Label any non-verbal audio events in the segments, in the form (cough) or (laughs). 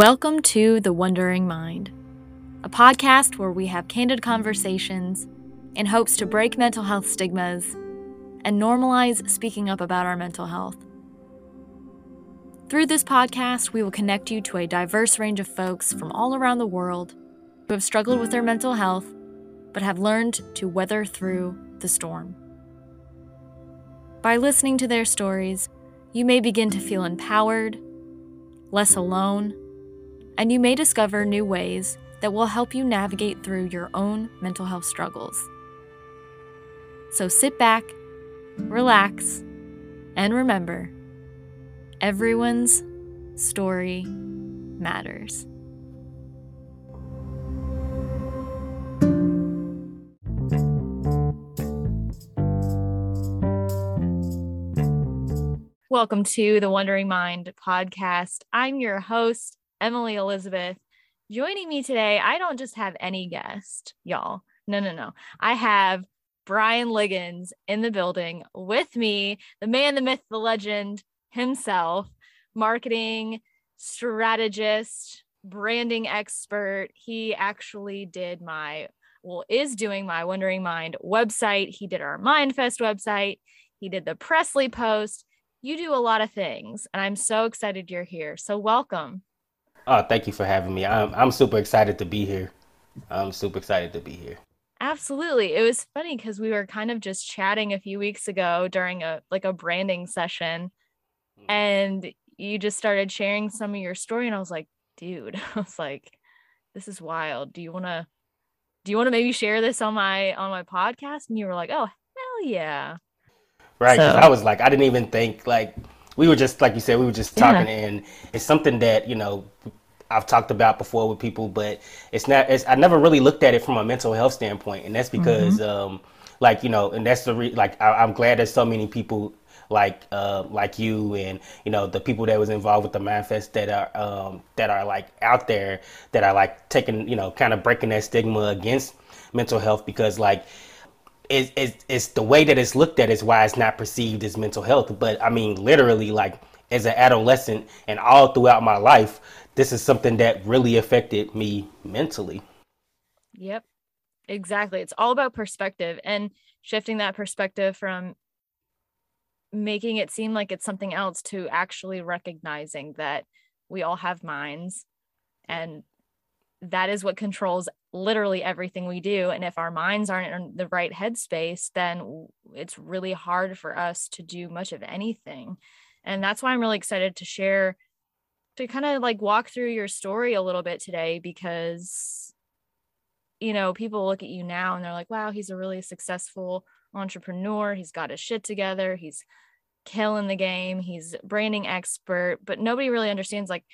Welcome to The Wondering Mind, a podcast where we have candid conversations in hopes to break mental health stigmas and normalize speaking up about our mental health. Through this podcast, we will connect you to a diverse range of folks from all around the world who have struggled with their mental health but have learned to weather through the storm. By listening to their stories, you may begin to feel empowered, less alone, and you may discover new ways that will help you navigate through your own mental health struggles. So sit back, relax, and remember everyone's story matters. Welcome to the Wondering Mind podcast. I'm your host, Emily Elizabeth. Joining me today, I don't just have any guest, y'all. No, no, no. I have Bryan Liggons in the building with me, the man, the myth, the legend himself, marketing strategist, branding expert. He actually did my, well, is doing my Wondering Mind website. He did our Mindfest website. He did the Presley post. You do a lot of things, and I'm so excited you're here. So, welcome. Oh, thank you for having me. I'm I'm super excited to be here. I'm super excited to be here. Absolutely. It was funny because we were kind of just chatting a few weeks ago during a like a branding session mm. and you just started sharing some of your story and I was like, dude, (laughs) I was like, this is wild. Do you want to do you want to maybe share this on my on my podcast? And you were like, oh, hell yeah. Right. So, I was like, I didn't even think like we were just like you said, we were just talking, yeah. and it's something that you know I've talked about before with people, but it's not. It's, I never really looked at it from a mental health standpoint, and that's because, mm-hmm. um, like you know, and that's the re- like I, am glad there's so many people like uh, like you and you know the people that was involved with the Mindfest that are um, that are like out there that are like taking you know kind of breaking that stigma against mental health because like it's, it's, the way that it's looked at is why it's not perceived as mental health. But I mean, literally, like as an adolescent and all throughout my life, this is something that really affected me mentally. Yep, exactly. It's all about perspective and shifting that perspective from making it seem like it's something else to actually recognizing that we all have minds and that is what controls literally everything we do. And if our minds aren't in the right headspace, then it's really hard for us to do much of anything. And that's why I'm really excited to share, to kind of like walk through your story a little bit today because, you know, people look at you now and they're like, wow, he's a really successful entrepreneur. He's got his shit together. He's killing the game. He's branding expert, but nobody really understands like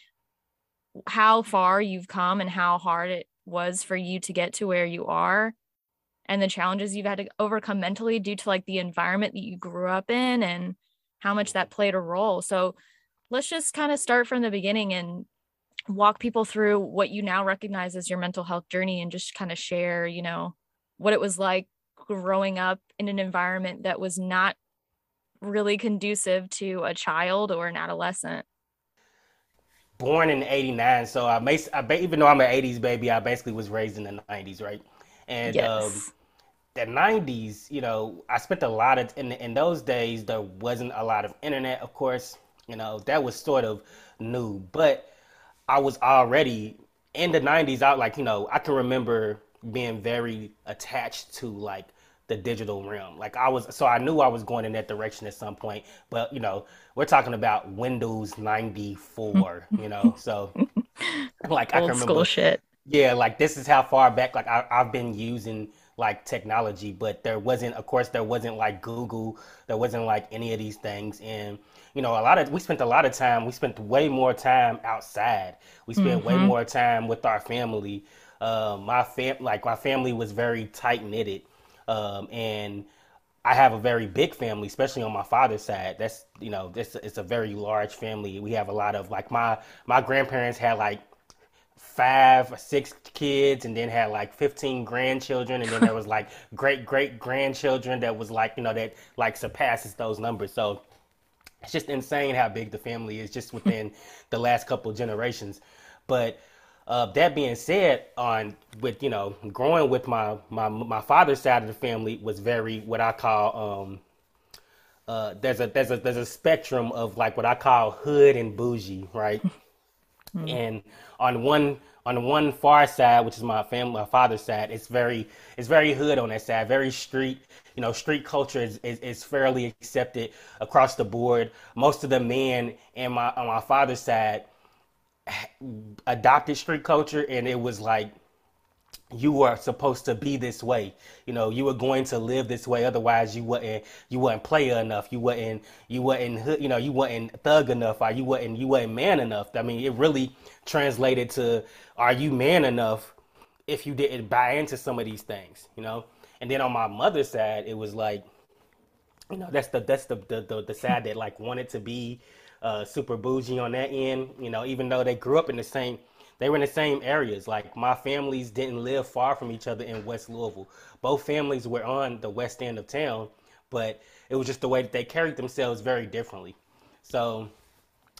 how far you've come and how hard it was for you to get to where you are and the challenges you've had to overcome mentally due to like the environment that you grew up in and how much that played a role. So let's just kind of start from the beginning and walk people through what you now recognize as your mental health journey and just kind of share, you know, what it was like growing up in an environment that was not really conducive to a child or an adolescent born in '89, so I, may, I even though I'm an '80s baby, I basically was raised in the '90s, right? And yes. um, the '90s, you know, I spent a lot of in in those days. There wasn't a lot of internet, of course. You know, that was sort of new, but I was already in the '90s. Out like you know, I can remember being very attached to like the digital realm. Like I was, so I knew I was going in that direction at some point. But you know, we're talking about Windows ninety four. (laughs) you know, so like Old I can remember, school shit. Yeah, like this is how far back. Like I, I've been using like technology, but there wasn't, of course, there wasn't like Google, there wasn't like any of these things, and you know, a lot of we spent a lot of time. We spent way more time outside. We spent mm-hmm. way more time with our family. Uh, my fam, like my family was very tight knitted um, and I have a very big family, especially on my father's side. That's you know, this it's a very large family. We have a lot of like my my grandparents had like five or six kids and then had like 15 grandchildren and then there was like (laughs) great great grandchildren that was like you know that like surpasses those numbers so it's just insane how big the family is just within (laughs) the last couple generations But uh, that being said, on with you know growing with my my my father's side of the family was very what I call um, uh, there's a there's a there's a spectrum of like what I call hood and bougie, right? (laughs) mm-hmm. And on one on one far side, which is my family, my father's side, it's very it's very hood on that side, very street. You know, street culture is, is, is fairly accepted across the board. Most of the men in my on my father's side adopted street culture and it was like you were supposed to be this way. You know you were going to live this way otherwise you wouldn't you not player enough. You not you not you know you not thug enough or you were not you not man enough. I mean it really translated to are you man enough if you didn't buy into some of these things you know? And then on my mother's side it was like you know that's the that's the the, the, the side that like wanted to be uh, super bougie on that end. You know, even though they grew up in the same, they were in the same areas. Like my families didn't live far from each other in West Louisville. Both families were on the west end of town, but it was just the way that they carried themselves very differently. So,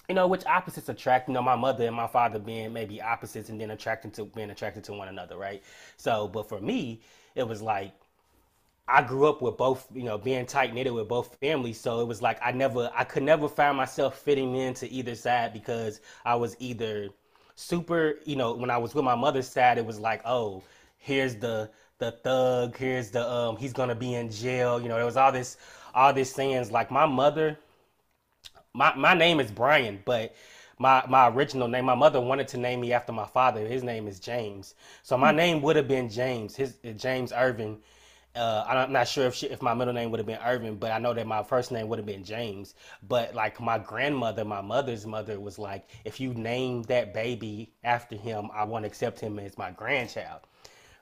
you know, which opposites attract. You know, my mother and my father being maybe opposites, and then attracting to being attracted to one another, right? So, but for me, it was like I grew up with both, you know, being tight knitted with both families. So it was like I never, I could never find myself fitting into either side because I was either super, you know, when I was with my mother's side, it was like, oh, here's the the thug, here's the um, he's gonna be in jail. You know, there was all this, all this sayings. Like my mother, my my name is Bryan, but my my original name. My mother wanted to name me after my father. His name is James, so my hmm. name would have been James. His James Irvin uh, I'm not sure if she, if my middle name would have been Irvin, but I know that my first name would have been James. But like my grandmother, my mother's mother was like, if you name that baby after him, I want to accept him as my grandchild,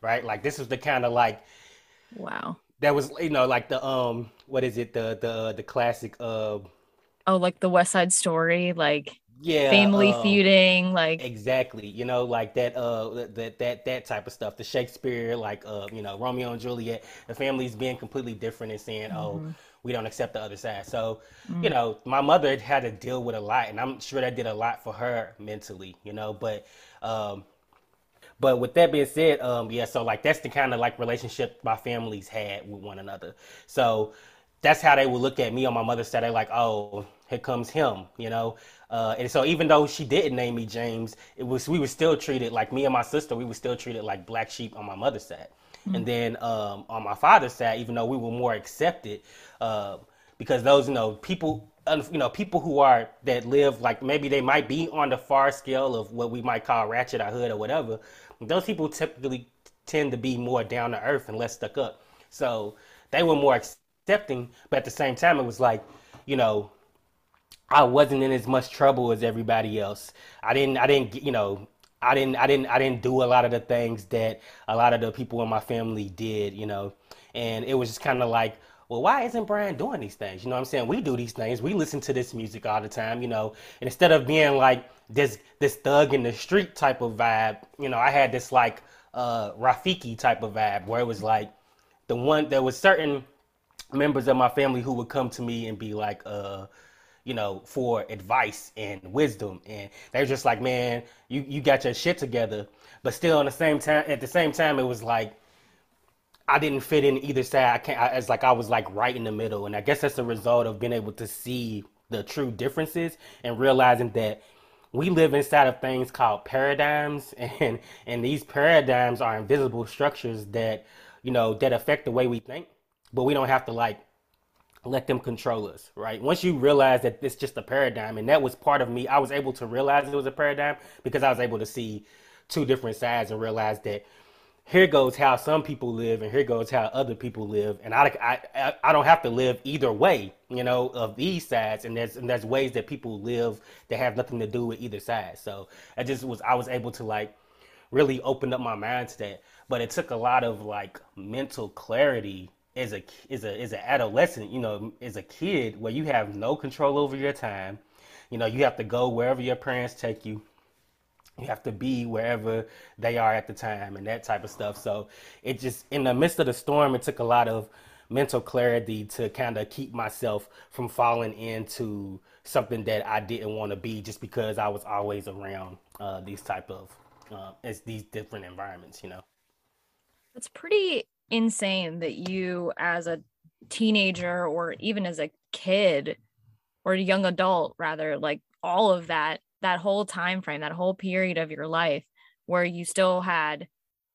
right? Like this was the kind of like, wow, that was you know like the um what is it the the the classic uh oh like the West Side Story like yeah family um, feuding like exactly you know like that uh that that that type of stuff the shakespeare like uh you know romeo and juliet the families being completely different and saying oh, mm-hmm. oh we don't accept the other side so mm-hmm. you know my mother had to deal with a lot and i'm sure that did a lot for her mentally you know but um but with that being said um yeah so like that's the kind of like relationship my families had with one another so that's how they would look at me on my mother's side. They're like, oh, here comes him, you know. Uh, and so even though she didn't name me James, it was we were still treated like me and my sister. We were still treated like black sheep on my mother's side, mm-hmm. and then um, on my father's side, even though we were more accepted, uh, because those you know people you know people who are that live like maybe they might be on the far scale of what we might call ratchet or hood or whatever. Those people typically tend to be more down to earth and less stuck up. So they were more accepting, but at the same time, it was like, you know, I wasn't in as much trouble as everybody else. I didn't, I didn't, you know, I didn't, I didn't, I didn't do a lot of the things that a lot of the people in my family did, you know, and it was just kind of like, well, why isn't Bryan doing these things? You know what I'm saying? We do these things. We listen to this music all the time, you know. And instead of being like this this thug in the street type of vibe, you know, I had this like uh Rafiki type of vibe where it was like the one there was certain members of my family who would come to me and be like, uh, you know, for advice and wisdom. And they're just like, man, you, you got your shit together. But still on the same time, at the same time, it was like, I didn't fit in either side. I can't, I, it's like I was like right in the middle. And I guess that's a result of being able to see the true differences and realizing that we live inside of things called paradigms (laughs) and and these paradigms are invisible structures that you know that affect the way we think but we don't have to like let them control us, right? Once you realize that it's just a paradigm, and that was part of me, I was able to realize it was a paradigm because I was able to see two different sides and realize that here goes how some people live and here goes how other people live. And I, I, I don't have to live either way you know of these sides. And there's and there's ways that people live that have nothing to do with either side. So i just was i was able to like really open up my mind to that but it took a lot of like mental clarity as a as a as an adolescent, you know, as a kid where you have no control over your time. You know, you have to go wherever your parents take you. You have to be wherever they are at the time and that type of stuff. So it just in the midst of the storm, it took a lot of mental clarity to kind of keep myself from falling into something that I didn't want to be just because I was always around uh, these type of uh, as these different environments, you know. It's pretty insane that you as a teenager or even as a kid or a young adult rather like all of that that whole time frame that whole period of your life where you still had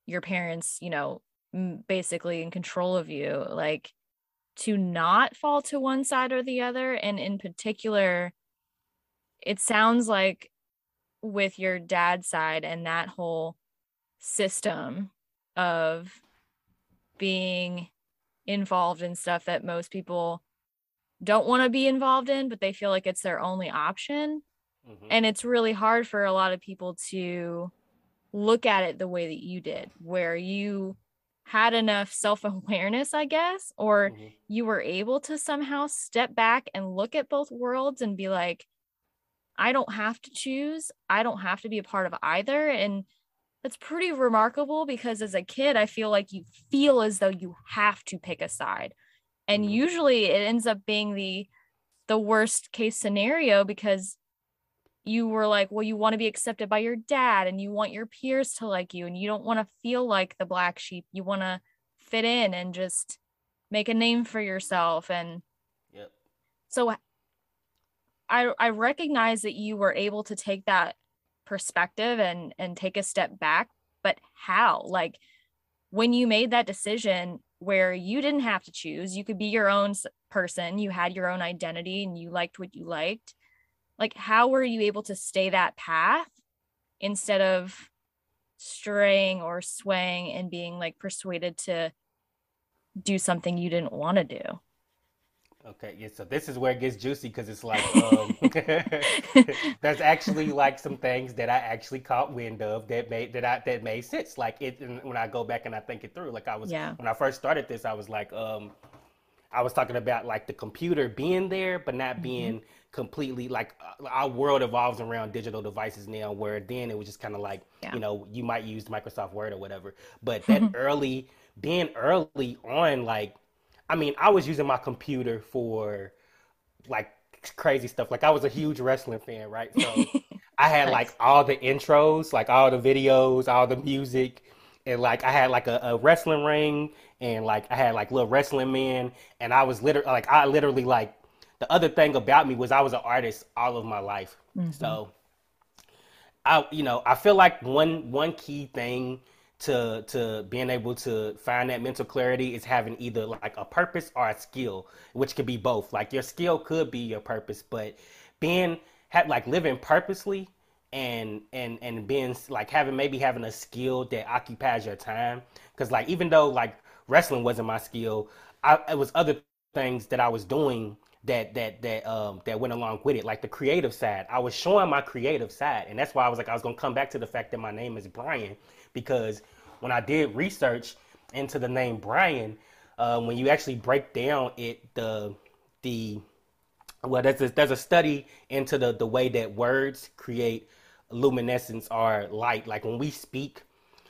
your parents you know basically in control of you like to not fall to one side or the other. And in particular it sounds like with your dad's side and that whole system of being involved in stuff that most people don't want to be involved in but they feel like it's their only option mm-hmm. and it's really hard for a lot of people to look at it the way that you did where you had enough self awareness, I guess, or mm-hmm. you were able to somehow step back and look at both worlds and be like, I don't have to choose. I don't have to be a part of either. And that's pretty remarkable because as a kid, I feel like you feel as though you have to pick a side. And mm-hmm. usually it ends up being the the worst case scenario because you were like, well, you want to be accepted by your dad and you want your peers to like you and you don't want to feel like the black sheep. You want to fit in and just make a name for yourself. And yep. so I I recognize that you were able to take that perspective and and take a step back, but how? Like when you made that decision where you didn't have to choose, you could be your own person, you had your own identity and you liked what you liked like how were you able to stay that path instead of straying or swaying and being like persuaded to do something you didn't want to do okay yeah so this is where it gets juicy because it's like (laughs) um, (laughs) there's actually like some things that i actually caught wind of that made that i that made sense like it when i go back and i think it through like i was yeah. when i first started this i was like um I was talking about like the computer being there, but not mm-hmm. being completely like uh, our world evolves around digital devices now. Where then it was just kind of like yeah. you know you might use Microsoft Word or whatever, but that (laughs) early being early on, like I mean, I was using my computer for like crazy stuff. Like I was a huge wrestling fan, right? So (laughs) I had nice. like all the intros, like all the videos, all the music, and like I had like a, a wrestling ring and like I had like little wrestling men, and I was literally like I literally like the other thing about me was I was an artist all of my life. Mm-hmm. So I you know I feel like one one key thing to to being able to find that mental clarity is having either like a purpose or a skill, which could be both. Like your skill could be your purpose, but being like living purposely and and and being like having maybe having a skill that occupies your time because like even though like wrestling wasn't my skill. I, it was other things that I was doing that that that um that went along with it, like the creative side. I was showing my creative side, and that's why I was like, I was gonna come back to the fact that my name is Bryan because when I did research into the name Bryan, uh, when you actually break down it, the the well, there's a, there's a study into the the way that words create luminescence or light. Like when we speak,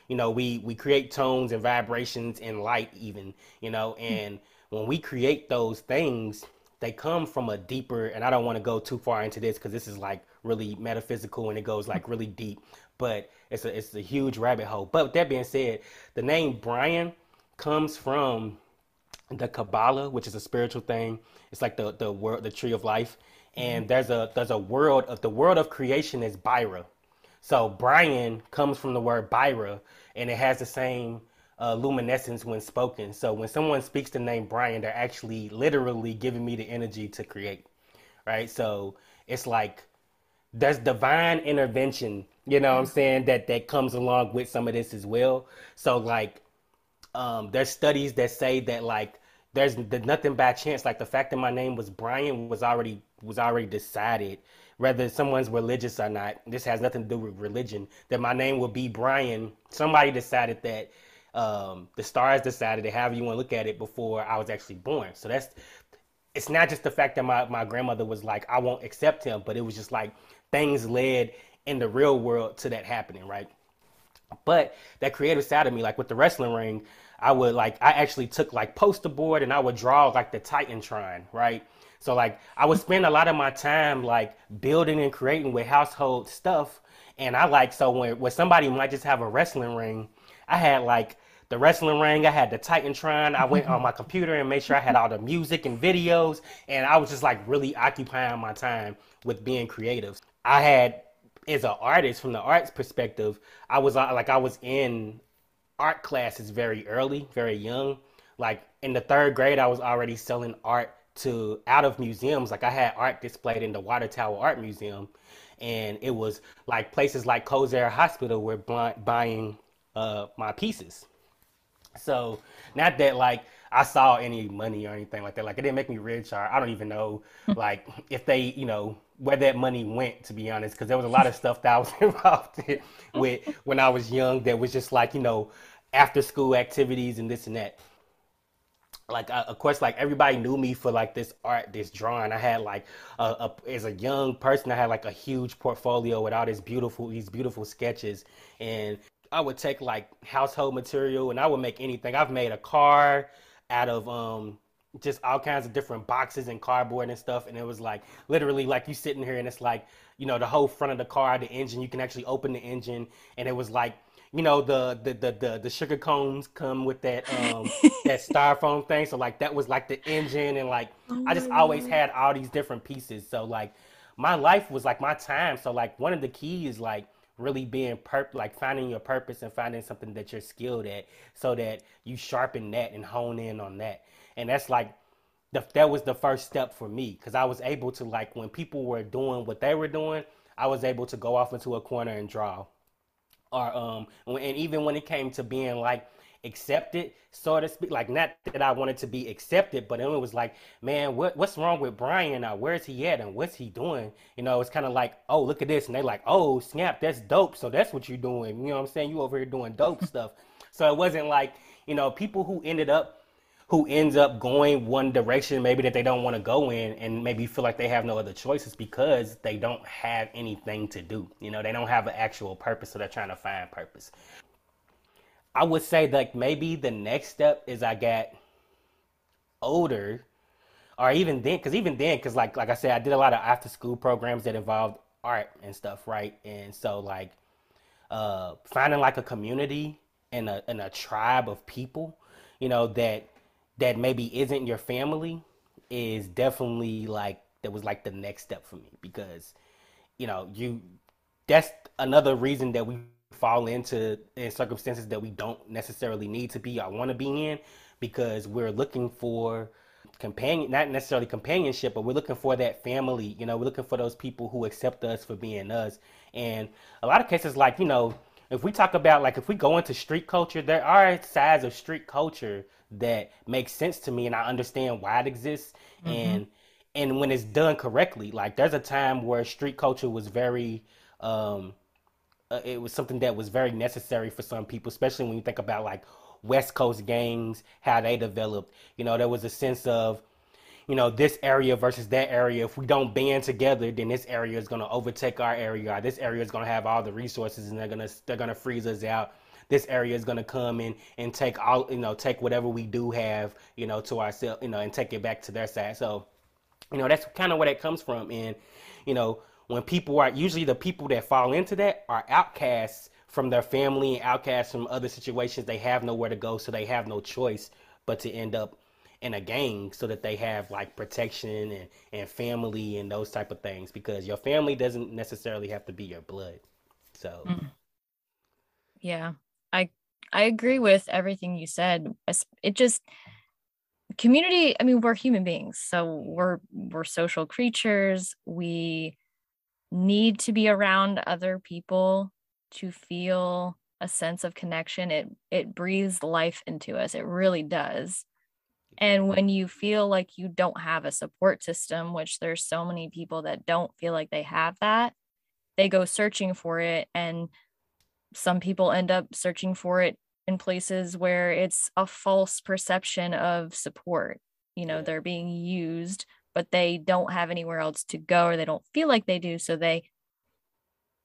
you know we we create tones and vibrations and light even you know and when we create those things they come from a deeper and i don't want to go too far into this because this is like really metaphysical and it goes like really deep but it's a it's a huge rabbit hole but with that being said the name brian comes from the kabbalah which is a spiritual thing it's like the the world the tree of life and mm-hmm. there's a there's a world of the world of creation is Byra. So Bryan comes from the word Byra, and it has the same uh, luminescence when spoken. So when someone speaks the name Bryan, they're actually literally giving me the energy to create, right? So it's like there's divine intervention, you know what I'm saying, that that comes along with some of this as well. So like um, there's studies that say that like there's nothing by chance. Like the fact that my name was Bryan was already was already decided whether someone's religious or not. This has nothing to do with religion. That my name will be Bryan. Somebody decided that. Um, the stars decided it, however you want to look at it, before I was actually born. So that's. It's not just the fact that my, my grandmother was like, I won't accept him, but it was just like things led in the real world to that happening, right? But that creative side of me, like with the wrestling ring, I would like I actually took like poster board and I would draw like the Titan Titantron, right? So like I would spend a lot of my time like building and creating with household stuff. And I like so when when somebody might just have a wrestling ring, I had like the wrestling ring, I had the Titantron. I went on (laughs) my computer and made sure I had all the music and videos. And I was just like really occupying my time with being creative. I had as an artist from the arts perspective, I was uh, like I was in art classes very early, very young. Like in the third grade, I was already selling art to out of museums. Like I had art displayed in the Water Tower Art Museum, and it was like places like Kosair Hospital were buying uh, my pieces. So not that like I saw any money or anything like that. Like it didn't make me rich, or I don't even know (laughs) like if they, you know, where that money went. To be honest, because there was a lot of stuff that I was (laughs) involved in with when I was young that was just like you know after school activities and this and that. Like uh, of course, like everybody knew me for like this art, this drawing. I had like a, a, as a young person, I had like a huge portfolio with all these beautiful, these beautiful sketches, and I would take like household material and I would make anything. I've made a car out of um just all kinds of different boxes and cardboard and stuff. And it was like literally like you sitting here and it's like, you know, the whole front of the car, the engine, you can actually open the engine. And it was like, you know, the the the the, the sugar cones come with that um (laughs) that styrofoam thing. So like that was like the engine and like oh I just always God. had all these different pieces. So like my life was like my time. So like one of the keys like really being perp like finding your purpose and finding something that you're skilled at so that you sharpen that and hone in on that. And that's like the, that was the first step for me because i was able to like when people were doing what they were doing i was able to go off into a corner and draw. Or um and even when it came to being like accepted, so to speak. Like not that I wanted to be accepted, but it was like, man, what what's wrong with Bryan uh, now? Where's he at and what's he doing? You know, it's kind of like, oh, look at this, and they like, oh, snap, that's dope. So that's what you're doing. You know what I'm saying? You over here doing dope (laughs) stuff. So it wasn't like, you know, people who ended up who ends up going one direction maybe that they don't want to go in and maybe feel like they have no other choices because they don't have anything to do you know they don't have an actual purpose so they're trying to find purpose I would say that maybe the next step is I got older, or even then, because even then, because like like I said, I did a lot of after school programs that involved art and stuff, right? And so like uh, finding like a community and a and a tribe of people, you know that that maybe isn't your family is definitely like that was like the next step for me because you know you that's another reason that we fall into in circumstances that we don't necessarily need to be or want to be in because we're looking for companion not necessarily companionship but we're looking for that family you know we're looking for those people who accept us for being us and a lot of cases like you know if we talk about like if we go into street culture there are sides of street culture that make sense to me and i understand why it exists mm-hmm. and and when it's done correctly like there's a time where street culture was very um uh, it was something that was very necessary for some people, especially when you think about like West Coast gangs, how they developed. You know, there was a sense of, you know, this area versus that area. If we don't band together, then this area is going to overtake our area. This area is going to have all the resources, and they're gonna they're gonna freeze us out. This area is to come in and take all you know, take whatever we do have, you know, to ourselves, you know, and take it back to their side. So, you know, that's kind of where that comes from, and you know when people are usually the people that fall into that are outcasts from their family and outcasts from other situations. They have nowhere to go so they have no choice but to end up in a gang so that they have like protection and, and family and those type of things because your family doesn't necessarily have to be your blood so. Mm. yeah i i agree with everything you said. It just community i mean we're human beings so we're we're social creatures. We need to be around other people to feel a sense of connection. It it breathes life into us. It really does. And when you feel like you don't have a support system which there's so many people that don't feel like they have that they go searching for it. And some people end up searching for it in places where it's a false perception of support you know they're being used but they don't have anywhere else to go or they don't feel like they do so they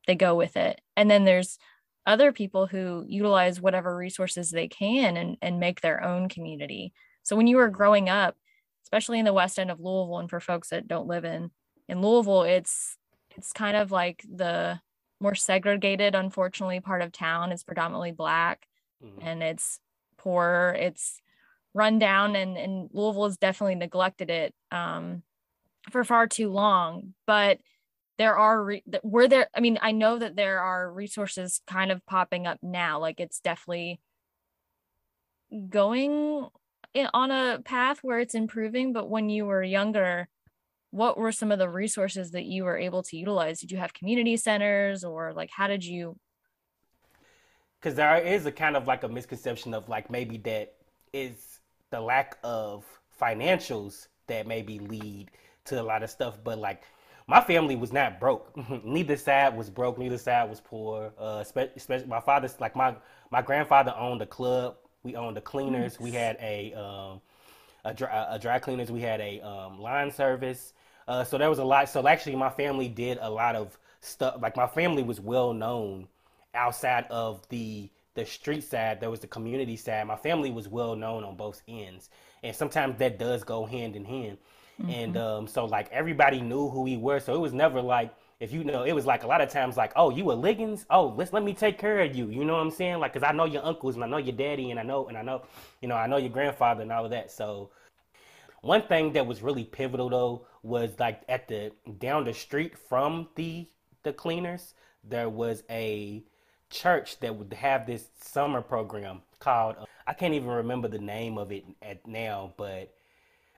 they go with it and then there's other people who utilize whatever resources they can and, and make their own community. So when you were growing up, especially in the west end of Louisville, and for folks that don't live in in Louisville, it's it's kind of like the more segregated, unfortunately, part of town. is predominantly black mm-hmm. and it's poor. It's run down and, and Louisville has definitely neglected it um, for far too long. But there are re- were there i mean i know that there are resources kind of popping up now like it's definitely going on a path where it's improving but when you were younger what were some of the resources that you were able to utilize did you have community centers or like how did you because there is a kind of like a misconception of like maybe that is the lack of financials that maybe lead to a lot of stuff but like my family was not broke. (laughs) neither side was broke. Neither side was poor. Uh, especially my father's like my my grandfather owned a club. We owned the cleaners. We had a um, a, dry, a dry cleaners. We had a um, line service. Uh, so there was a lot. So actually, my family did a lot of stuff. Like my family was well known outside of the the street side. There was the community side. My family was well known on both ends, and sometimes that does go hand in hand. Mm-hmm. And um, so like everybody knew who we were. So it was never like if you know, it was like a lot of times like, oh, you a Liggons? Oh, let's let me take care of you. You know what I'm saying? Like, cause I know your uncles and I know your daddy and I know and I know, you know, I know your grandfather and all of that. So one thing that was really pivotal though was like at the down the street from the the cleaners, there was a church that would have this summer program called uh, I can't even remember the name of it at now, but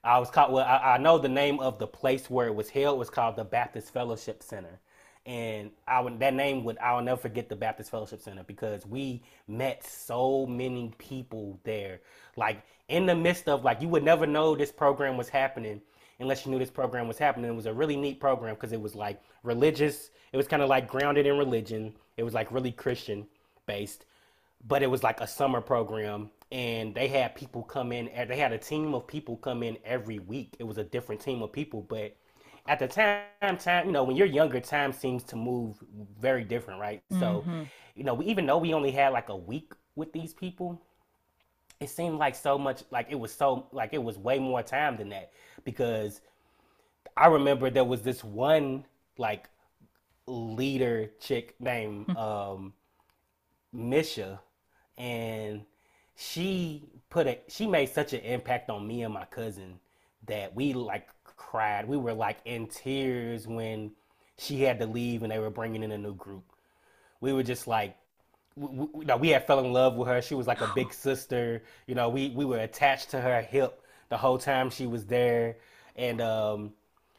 I was called. Well, I, I, know the name of the place where it was held was called the Baptist Fellowship Center, and I would that name would I'll never forget the Baptist Fellowship Center because we met so many people there. Like in the midst of like you would never know this program was happening unless you knew this program was happening. It was a really neat program because it was like religious. It was kind of like grounded in religion. It was like really Christian based, but it was like a summer program and they had people come in they had a team of people come in every week it was a different team of people but at the time time you know when you're younger time seems to move very different right mm-hmm. so you know even though we only had like a week with these people it seemed like so much like it was so like it was way more time than that because i remember there was this one like leader chick named hmm. um misha and she put a she made such an impact on me and my cousin that we like cried. We were like in tears when she had to leave and they were bringing in a new group. We were just like we, we, know, we had fell in love with her. She was like a big (laughs) sister. You know, we we were attached to her hip the whole time she was there, and um,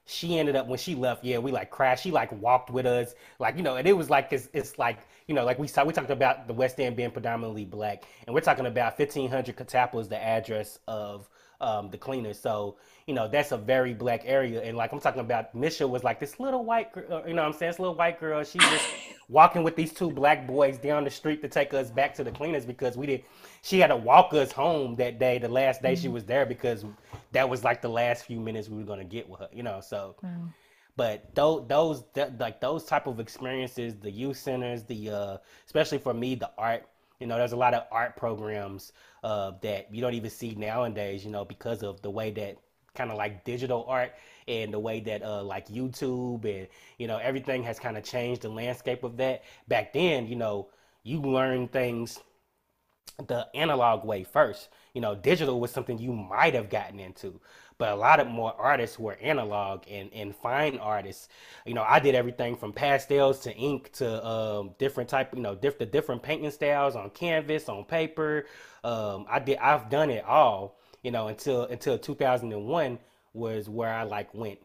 she ended up when she left. Yeah, we like crashed. She like walked with us, like you know, and it was like it's, like you know, like we saw, we talked about the West End being predominantly black, and we're talking about 1500 Catalpa is the address of um, the cleaners. So, you know, that's a very black area. And like I'm talking about, Misha was like this little white girl, uh, you know what I'm saying? This little white girl. She was (laughs) walking with these two black boys down the street to take us back to the cleaners because we did, she had to walk us home that day, the last day mm-hmm. she was there, because that was like the last few minutes we were going to get with her, you know? So, mm but those those like those type of experiences the youth centers the uh, especially for me the art you know there's a lot of art programs uh, that you don't even see nowadays you know because of the way that kind of like digital art and the way that uh, like youtube and you know everything has kind of changed the landscape of that. Back then you know you learn things the analog way first you know digital was something you might have gotten into but a lot of more artists were analog and, and fine artists. You know, I did everything from pastels to ink to um, different type, you know, diff- the different painting styles on canvas, on paper. Um, I did, I've done it all, you know, until until 2001 was where I like went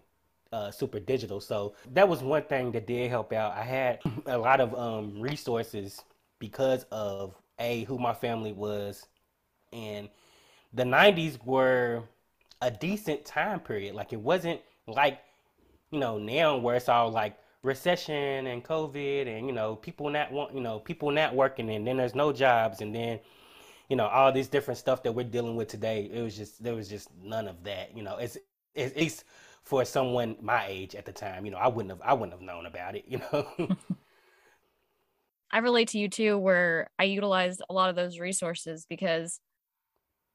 uh, super digital. So that was one thing that did help out. I had (clears throat) a lot of um, resources because of a who my family was, and the 90s were a decent time period. Like it wasn't like, you know, now where it's all like recession and COVID and, you know, people not want, you know, people not working and then there's no jobs and then, you know, all this different stuff that we're dealing with today. It was just, there was just none of that, you know, it's, it's, it's for someone my age at the time, you know, I wouldn't have, I wouldn't have known about it, you know? (laughs) I relate to you too, where I utilized a lot of those resources because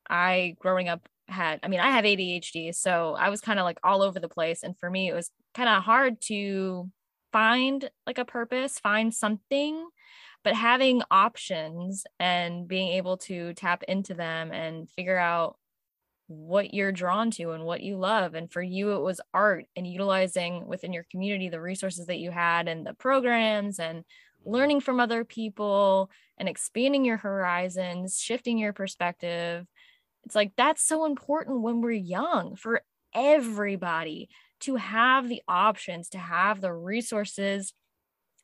I, growing up, had, I mean, I have ADHD. So I was kind of like all over the place. And for me, it was kind of hard to find like a purpose, find something, but having options and being able to tap into them and figure out what you're drawn to and what you love. And for you, it was art and utilizing within your community the resources that you had and the programs and learning from other people and expanding your horizons, shifting your perspective. It's like that's so important when we're young for everybody to have the options, to have the resources,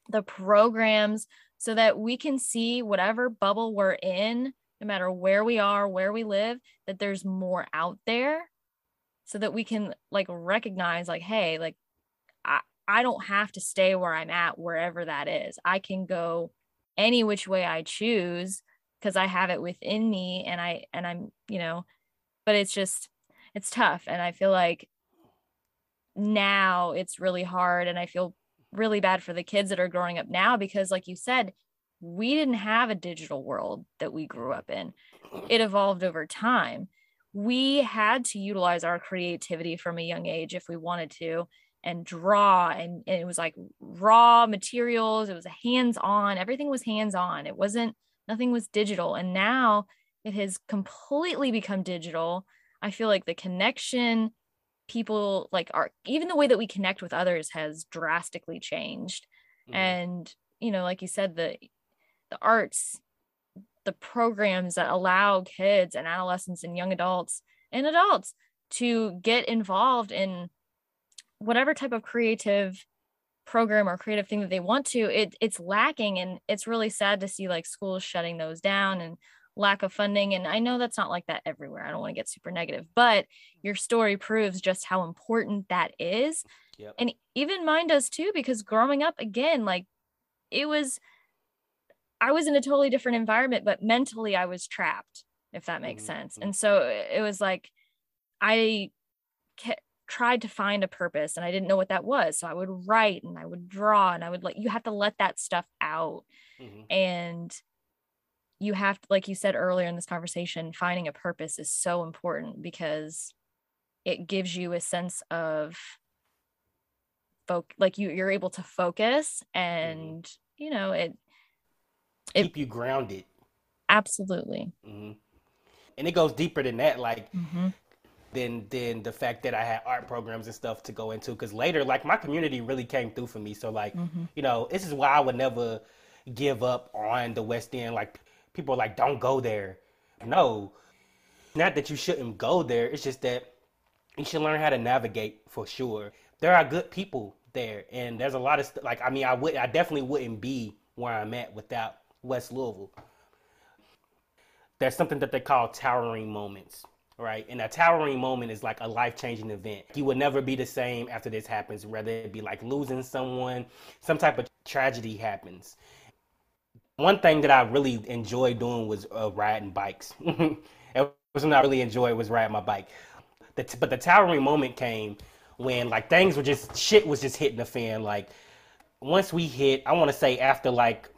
the programs, so that we can see whatever bubble we're in, no matter where we are, where we live, that there's more out there so that we can like recognize, like, hey, like, I, don't have to stay where I'm at, wherever that is. I can go any which way I choose because I have it within me and I, and I'm, you know, but it's just, it's tough. And I feel like now it's really hard and i feel really bad for the kids that are growing up now because like you said we didn't have a digital world that we grew up in it evolved over time we had to utilize our creativity from a young age if we wanted to and draw and, and it was like raw materials it was a hands on everything was hands on it wasn't nothing was digital and now it has completely become digital i feel like the connection people like are even the way that we connect with others has drastically changed mm-hmm. and you know like you said the the arts the programs that allow kids and adolescents and young adults and adults to get involved in whatever type of creative program or creative thing that they want to it it's lacking and it's really sad to see like schools shutting those down and lack of funding. And I know that's not like that everywhere. I don't want to get super negative, but your story proves just how important that is. Yep. And even mine does too, because growing up again, like it was, I was in a totally different environment, but mentally I was trapped, if that makes mm-hmm. sense. And so it was like, I tried to find a purpose and I didn't know what that was. So I would write and I would draw and I would like, you have to let that stuff out. Mm-hmm. And you have to, like you said earlier in this conversation, finding a purpose is so important because it gives you a sense of folk like you you're able to focus mm-hmm. and mm-hmm. you know it, it keep you grounded absolutely mm-hmm. and it goes deeper than that like mm-hmm. Than than the fact that i had art programs and stuff to go into because later like my community really came through for me so like mm-hmm. you know this is why i would never give up on the west end like people are like, don't go there. No, not that you shouldn't go there. It's just that you should learn how to navigate for sure. There are good people there, and there's a lot of st- like. I mean, I would, I definitely wouldn't be where I'm at without West Louisville. There's something that they call towering moments, right? And a towering moment is like a life changing event. You would never be the same after this happens, whether it be like losing someone, some type of tragedy happens one thing that I really enjoyed doing was uh, riding bikes. (laughs) it was something I really enjoyed was riding my bike. The t- but the towering moment came when like things were just shit was just hitting the fan. Like once we hit, I want to say after like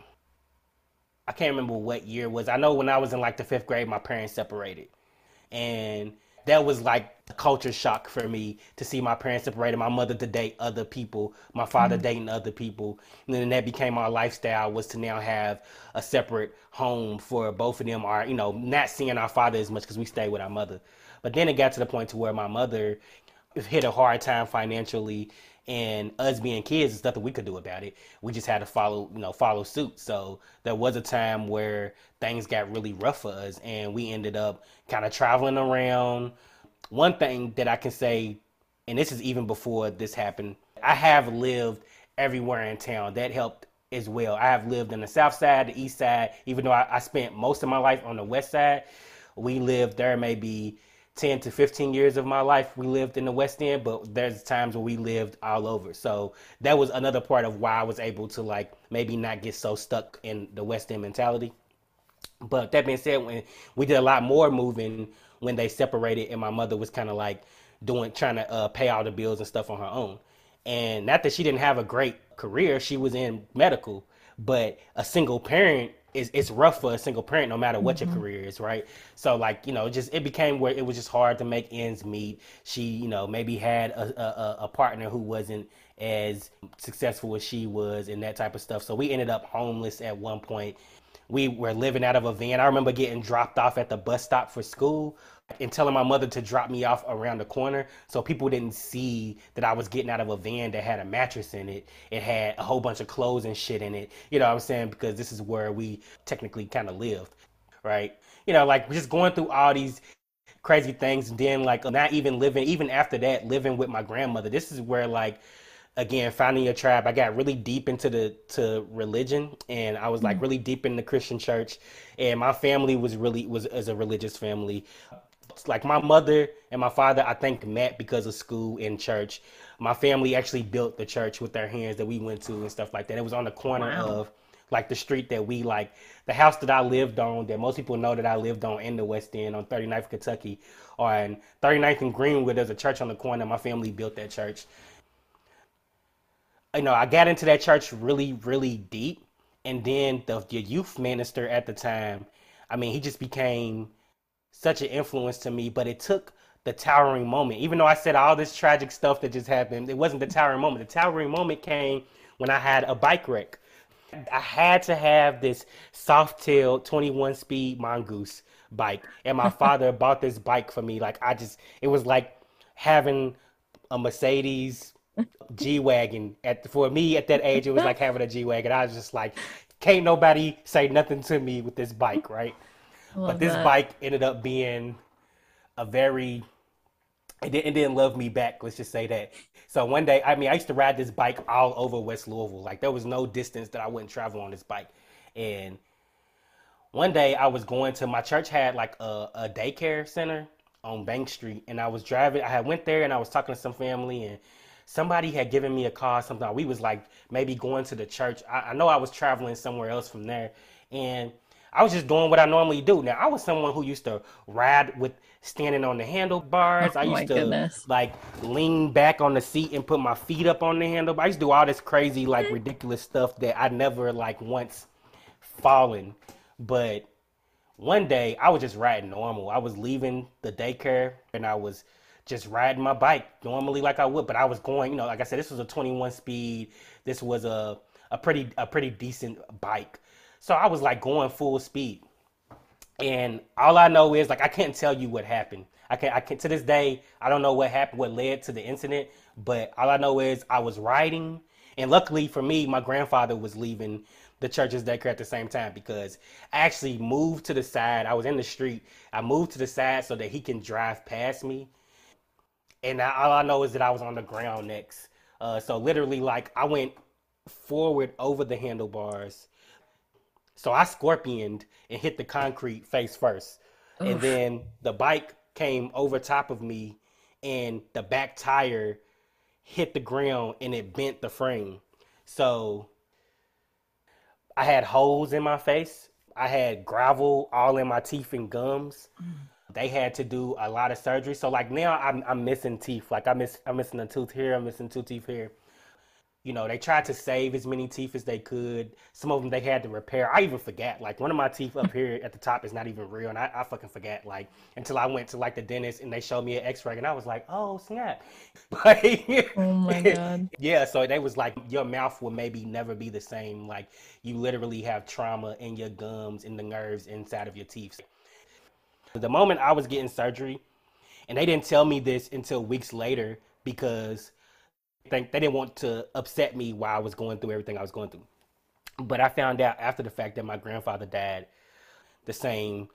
I can't remember what year was. I know when I was in like the fifth grade, my parents separated, and that was like a culture shock for me to see my parents separated, my mother to date other people, my father mm-hmm. dating other people. And then that became our lifestyle was to now have a separate home for both of them are, you know, not seeing our father as much because we stay with our mother. But then it got to the point to where my mother hit a hard time financially and us being kids, there's nothing we could do about it. We just had to follow, you know, follow suit. So there was a time where things got really rough for us, and we ended up kind of traveling around. One thing that I can say, and this is even before this happened, I have lived everywhere in town. That helped as well. I have lived in the south side, the east side, even though I, I spent most of my life on the west side. We lived there maybe 10 to 15 years of my life we lived in the west end but there's times where we lived all over. So that was another part of why i was able to like maybe not get so stuck in the west end mentality. But that being said when we did a lot more moving when they separated and my mother was kind of like doing trying to uh, pay all the bills and stuff on her own. And not that she didn't have a great career she was in medical but a single parent is it's rough for a single parent no matter what mm-hmm. your career is, right? So like, you know, just it became where it was just hard to make ends meet. She, you know, maybe had a, a, a partner who wasn't as successful as she was and that type of stuff. So we ended up homeless at one point. We were living out of a van. I remember getting dropped off at the bus stop for school and telling my mother to drop me off around the corner so people didn't see that I was getting out of a van that had a mattress in it. It had a whole bunch of clothes and shit in it. You know what I'm saying? Because this is where we technically kind of lived, right? You know, like just going through all these crazy things and then like not even living even after that living with my grandmother. This is where like again finding a tribe i got really deep into the to religion and i was like mm. really deep in the christian church and my family was really was as a religious family like my mother and my father, I think met because of school and church. My family actually built the church with their hands that we went to and stuff like that. It was on the corner wow. of like the street that we like the house that I lived on that most people know that I lived on in the West End on 39th Kentucky on 39th and Greenwood. There's a church on the corner. My family built that church. You know, I got into that church really, really deep. And then the, the youth minister at the time, I mean, he just became such an influence to me, but it took the towering moment. Even though I said all this tragic stuff that just happened, it wasn't the towering moment. The towering moment came when I had a bike wreck. I had to have this Softail 21 speed mongoose bike, and my (laughs) father bought this bike for me. Like I just, it was like having a Mercedes G wagon. At for me at that age, it was like (laughs) having a G wagon. I was just like, can't nobody say nothing to me with this bike, right? But oh, this that. bike ended up being a very it didn't, it didn't love me back. Let's just say that. So one day, I mean, I used to ride this bike all over West Louisville. Like there was no distance that I wouldn't travel on this bike. And one day, I was going to my church had like a, a daycare center on Bank Street, and I was driving. I had went there and I was talking to some family, and somebody had given me a car. Something we was like maybe going to the church. I, I know I was traveling somewhere else from there, and I was just doing what I normally do. Now I was someone who used to ride with standing on the handlebars. Oh, I used to goodness. like lean back on the seat and put my feet up on the handlebar. I used to do all this crazy, like mm-hmm. ridiculous stuff that I never like once fallen. But one day I was just riding normal. I was leaving the daycare and I was just riding my bike normally like I would, but I was going, you know, like I said, this was a 21 speed. This was a a pretty a pretty decent bike. So I was like going full speed. And all I know is like I can't tell you what happened. I can I can to this day I don't know what happened, what led to the incident, but all I know is I was riding, and luckily for me, my grandfather was leaving the church's daycare at the same time because I actually moved to the side. I was in the street. I moved to the side so that he can drive past me. And all I know is that I was on the ground next. Uh, so literally, like I went forward over the handlebars so I scorpioned and hit the concrete face first. Oof. And then the bike came over top of me and the back tire hit the ground and it bent the frame. So I had holes in my face. I had gravel all in my teeth and gums. Mm. They had to do a lot of surgery. So like now I'm I'm missing teeth. Like I miss I'm missing a tooth here, I'm missing two teeth here you know, they tried to save as many teeth as they could. Some of them they had to repair. I even forgot. Like one of my teeth up here at the top is not even real, and I, I fucking forgot. Like until I went to like the dentist and they showed me an X-ray, and I was like, oh snap! (laughs) oh my (laughs) god. Yeah, so they was like, your mouth will maybe never be the same. Like you literally have trauma in your gums and the nerves inside of your teeth. The moment I was getting surgery, and they didn't tell me this until weeks later because think they didn't want to upset me while I was going through everything I was going through. But I found out after the fact that my grandfather died the same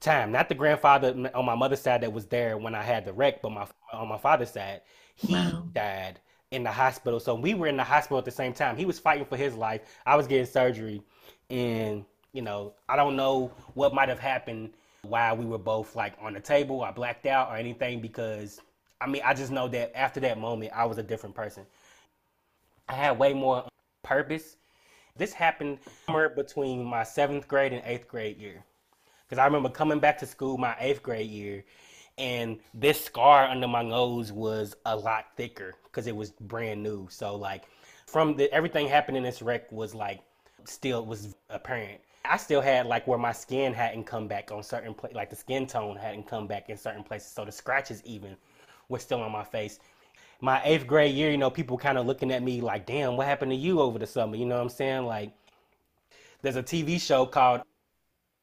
time. Not the grandfather on my mother's side that was there when I had the wreck, but my on my father's side, he wow. died in the hospital. So we were in the hospital at the same time. He was fighting for his life. I was getting surgery, and you know, I don't know what might have happened while we were both like on the table. I blacked out or anything because I mean, I just know that after that moment, I was a different person. I had way more purpose. This happened somewhere between my seventh grade and eighth grade year. Because I remember coming back to school my eighth grade year, and this scar under my nose was a lot thicker because it was brand new. So, like, from the, everything happening in this wreck was like still was apparent. I still had like where my skin hadn't come back on certain places, like the skin tone hadn't come back in certain places. So the scratches even were still on my face. My eighth grade year, you know, people kind of looking at me like, damn, what happened to you over the summer? You know what I'm saying? Like, there's a TV show called,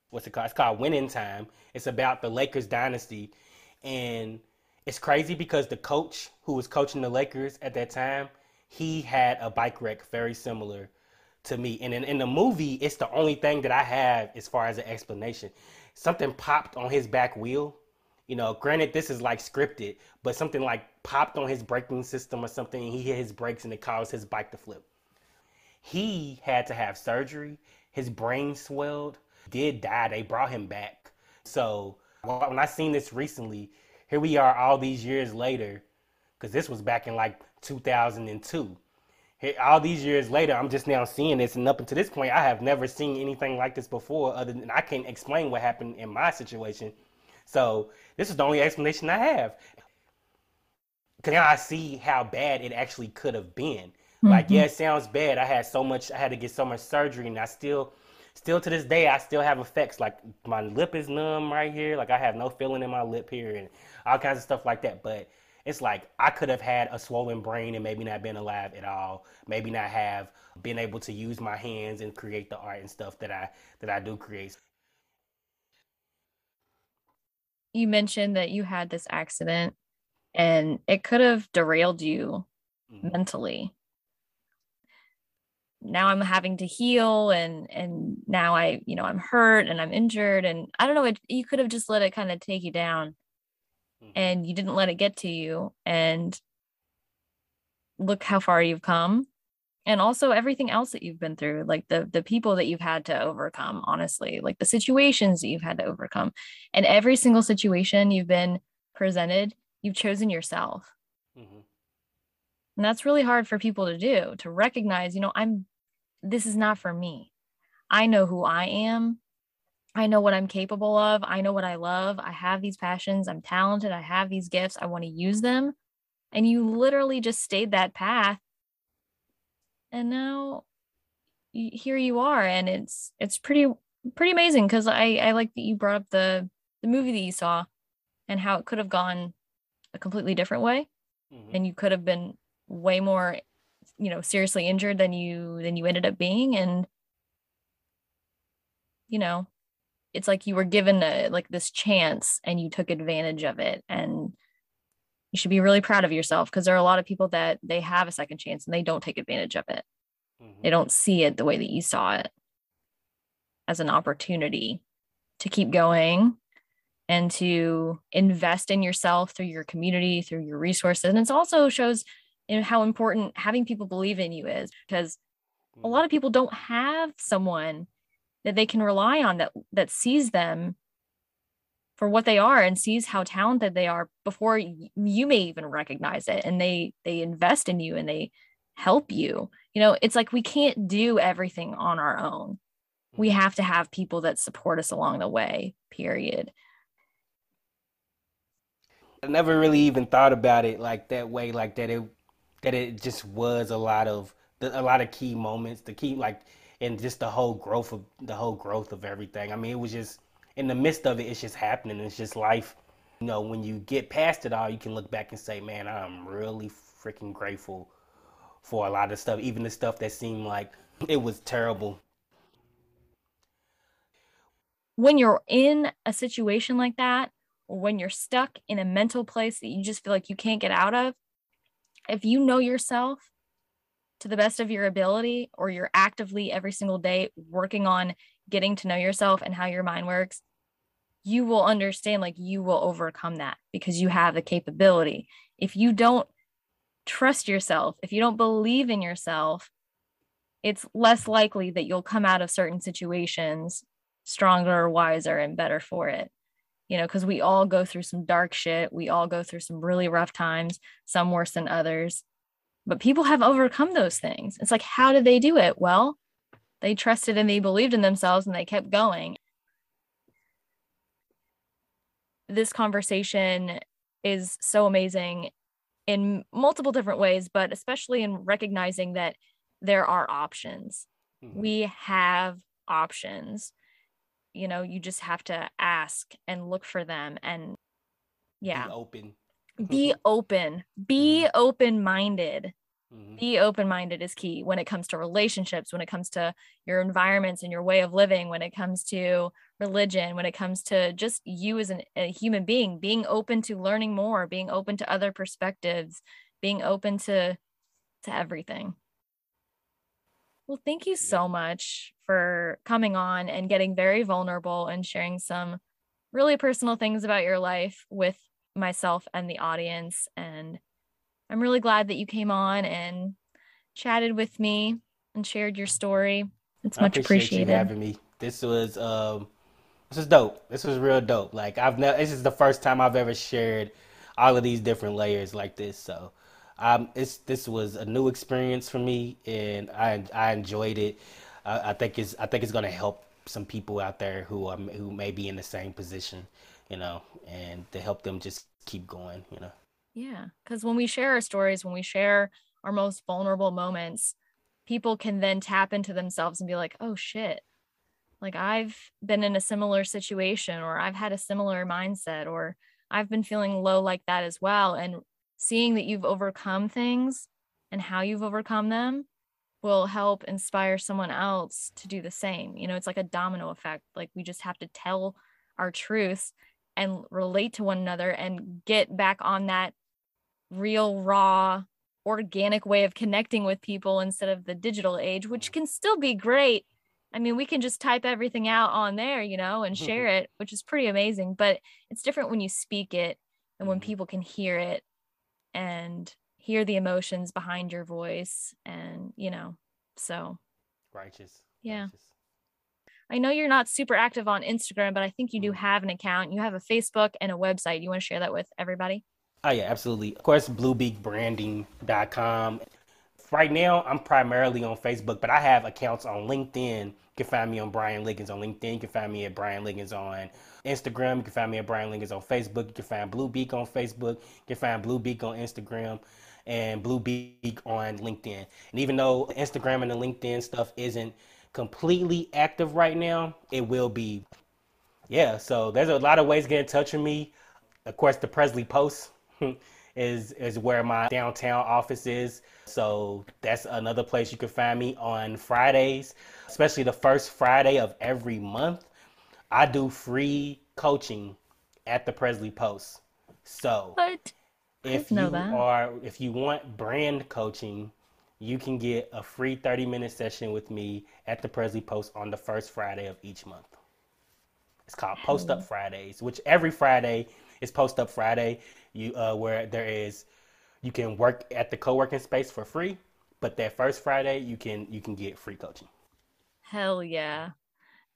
what's it called? It's called Winning Time. It's about the Lakers dynasty. And it's crazy because the coach who was coaching the Lakers at that time, he had a bike wreck very similar to me. And in, in the movie, it's the only thing that I have as far as an explanation. Something popped on his back wheel. You know, granted, this is like scripted, but something like popped on his braking system or something. And he hit his brakes and it caused his bike to flip. He had to have surgery. His brain swelled. Did die. They brought him back. So when I seen this recently, here we are all these years later, because this was back in like 2002 all these years later, I'm just now seeing this, and up until this point, I have never seen anything like this before. Other than I can't explain what happened in my situation, so this is the only explanation I have. Cause now I see how bad it actually could have been. Mm-hmm. Like, yeah, it sounds bad. I had so much, I had to get so much surgery, and I still, still to this day, I still have effects. Like my lip is numb right here. Like I have no feeling in my lip here, and all kinds of stuff like that. But it's like I could have had a swollen brain and maybe not been alive at all. Maybe not have been able to use my hands and create the art and stuff that I that I do create. You mentioned that you had this accident and it could have derailed you mm-hmm. mentally. Now I'm having to heal and and now I, you know, I'm hurt and I'm injured and I don't know, it, you could have just let it kind of take you down mm-hmm. and you didn't let it get to you and look how far you've come and also everything else that you've been through like the the people that you've had to overcome honestly like the situations that you've had to overcome and every single situation you've been presented you've chosen yourself mm-hmm. and that's really hard for people to do to recognize you know i'm this is not for me i know who i am I know what I'm capable of. I know what I love. I have these passions. I'm talented. I have these gifts. I want to use them. And you literally just stayed that path. And now here you are. And it's it's pretty pretty amazing because I, I like that you brought up the the movie that you saw and how it could have gone a completely different way. Mm-hmm. And you could have been way more, you know, seriously injured than you than you ended up being. And you know, it's like you were given a, like this chance and you took advantage of it and you should be really proud of yourself because there are a lot of people that they have a second chance and they don't take advantage of it mm-hmm. they don't see it the way that you saw it as an opportunity to keep going and to invest in yourself through your community through your resources and it also shows you know, how important having people believe in you is because a mm-hmm. lot of people don't have someone that they can rely on that that sees them for what they are and sees how talented they are before you may even recognize it and they they invest in you and they help you you know it's like we can't do everything on our own we mm-hmm. have to have people that support us along the way period i never really even thought about it like that way like that it that it just was a lot of a lot of key moments the key like and just the whole growth of the whole growth of everything. I mean, it was just in the midst of it, it's just happening. It's just life. You know, when you get past it all, you can look back and say, "Man, I'm really freaking grateful for a lot of stuff, even the stuff that seemed like it was terrible." When you're in a situation like that, or when you're stuck in a mental place that you just feel like you can't get out of, if you know yourself to the best of your ability or you're actively every single day working on getting to know yourself and how your mind works you will understand like you will overcome that because you have the capability if you don't trust yourself if you don't believe in yourself it's less likely that you'll come out of certain situations stronger wiser and better for it you know because we all go through some dark shit we all go through some really rough times some worse than others but people have overcome those things. It's like, how did they do it? Well, they trusted and they believed in themselves and they kept going. This conversation is so amazing in multiple different ways, but especially in recognizing that there are options. Mm-hmm. We have options. You know, you just have to ask and look for them and yeah. Be open. be (laughs) open. Be mm-hmm. open minded. Mm-hmm. Be open minded is key when it comes to relationships, when it comes to your environments and your way of living, when it comes to religion, when it comes to just you as an, a human being, being open to learning more, being open to other perspectives, being open to to everything. Well, thank you so much for coming on and getting very vulnerable and sharing some really personal things about your life with myself and the audience. And I'm really glad that you came on and chatted with me and shared your story. It's much appreciated. You having me. This was um this was dope. This was real dope. Like I've never this is the first time I've ever shared all of these different layers like this. So um, it's this was a new experience for me, and I I enjoyed it. Uh, I think it's I think it's gonna help some people out there who um, who may be in the same position, you know, and to help them just keep going, you know. Yeah, because when we share our stories, when we share our most vulnerable moments, people can then tap into themselves and be like, "Oh shit." Like I've been in a similar situation or I've had a similar mindset or I've been feeling low like that as well and seeing that you've overcome things and how you've overcome them will help inspire someone else to do the same. You know, it's like a domino effect. Like we just have to tell our truths and relate to one another and get back on that real, raw, organic way of connecting with people instead of the digital age, which can still be great. I mean, we can just type everything out on there, you know, and share (laughs) it, which is pretty amazing. But it's different when you speak it and when mm-hmm. people can hear it and hear the emotions behind your voice and you know so righteous yeah righteous. I know you're not super active on Instagram, but I think you do mm-hmm. have an account. You have a Facebook and a website. You want to share that with everybody? Oh, yeah, absolutely. Of course, bluebeakbranding.com. Right now, I'm primarily on Facebook, but I have accounts on LinkedIn. You can find me on Bryan Liggons on LinkedIn. You can find me at Bryan Liggons on Instagram. You can find me at Bryan Liggons on Facebook. You can find Blue Beak on Facebook. You can find Blue Beak on Instagram and Blue Beak on LinkedIn. And even though Instagram and the LinkedIn stuff isn't completely active right now, it will be. Yeah, so there's a lot of ways to get in touch with me. Of course, the Presley Post (laughs) is is where my downtown office is. So that's another place you can find me on Fridays, especially the first Friday of every month. I do free coaching at the Presley Post. So what? if you that. are if you want brand coaching, you can get a free 30 minute session with me at the Presley Post on the first Friday of each month. It's called Post Up Fridays, which every Friday is Post Up Friday. You uh, where there is you can work at the co-working space for free, but that first Friday you can you can get free coaching. Hell yeah.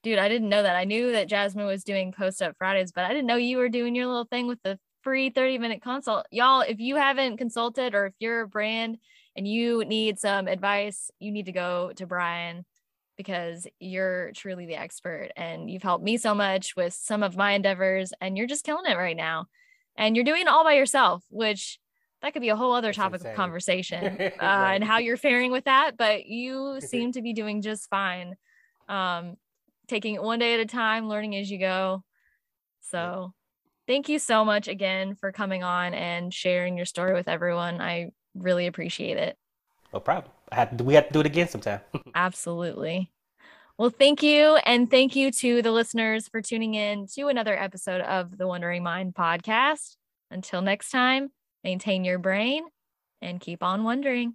Dude, I didn't know that. I knew that Jasmine was doing post up Fridays, but I didn't know you were doing your little thing with the free 30 minute consult. Y'all, if you haven't consulted or if you're a brand and you need some advice, you need to go to Bryan because you're truly the expert and you've helped me so much with some of my endeavors and you're just killing it right now. And you're doing it all by yourself, which that could be a whole other topic of conversation (laughs) uh, right. and how you're faring with that. But you (laughs) seem to be doing just fine. Um, taking it one day at a time, learning as you go. So, thank you so much again for coming on and sharing your story with everyone. I really appreciate it. No problem. To, we have to do it again sometime. (laughs) Absolutely. Well, thank you. And thank you to the listeners for tuning in to another episode of the Wondering Mind podcast. Until next time, maintain your brain and keep on wondering.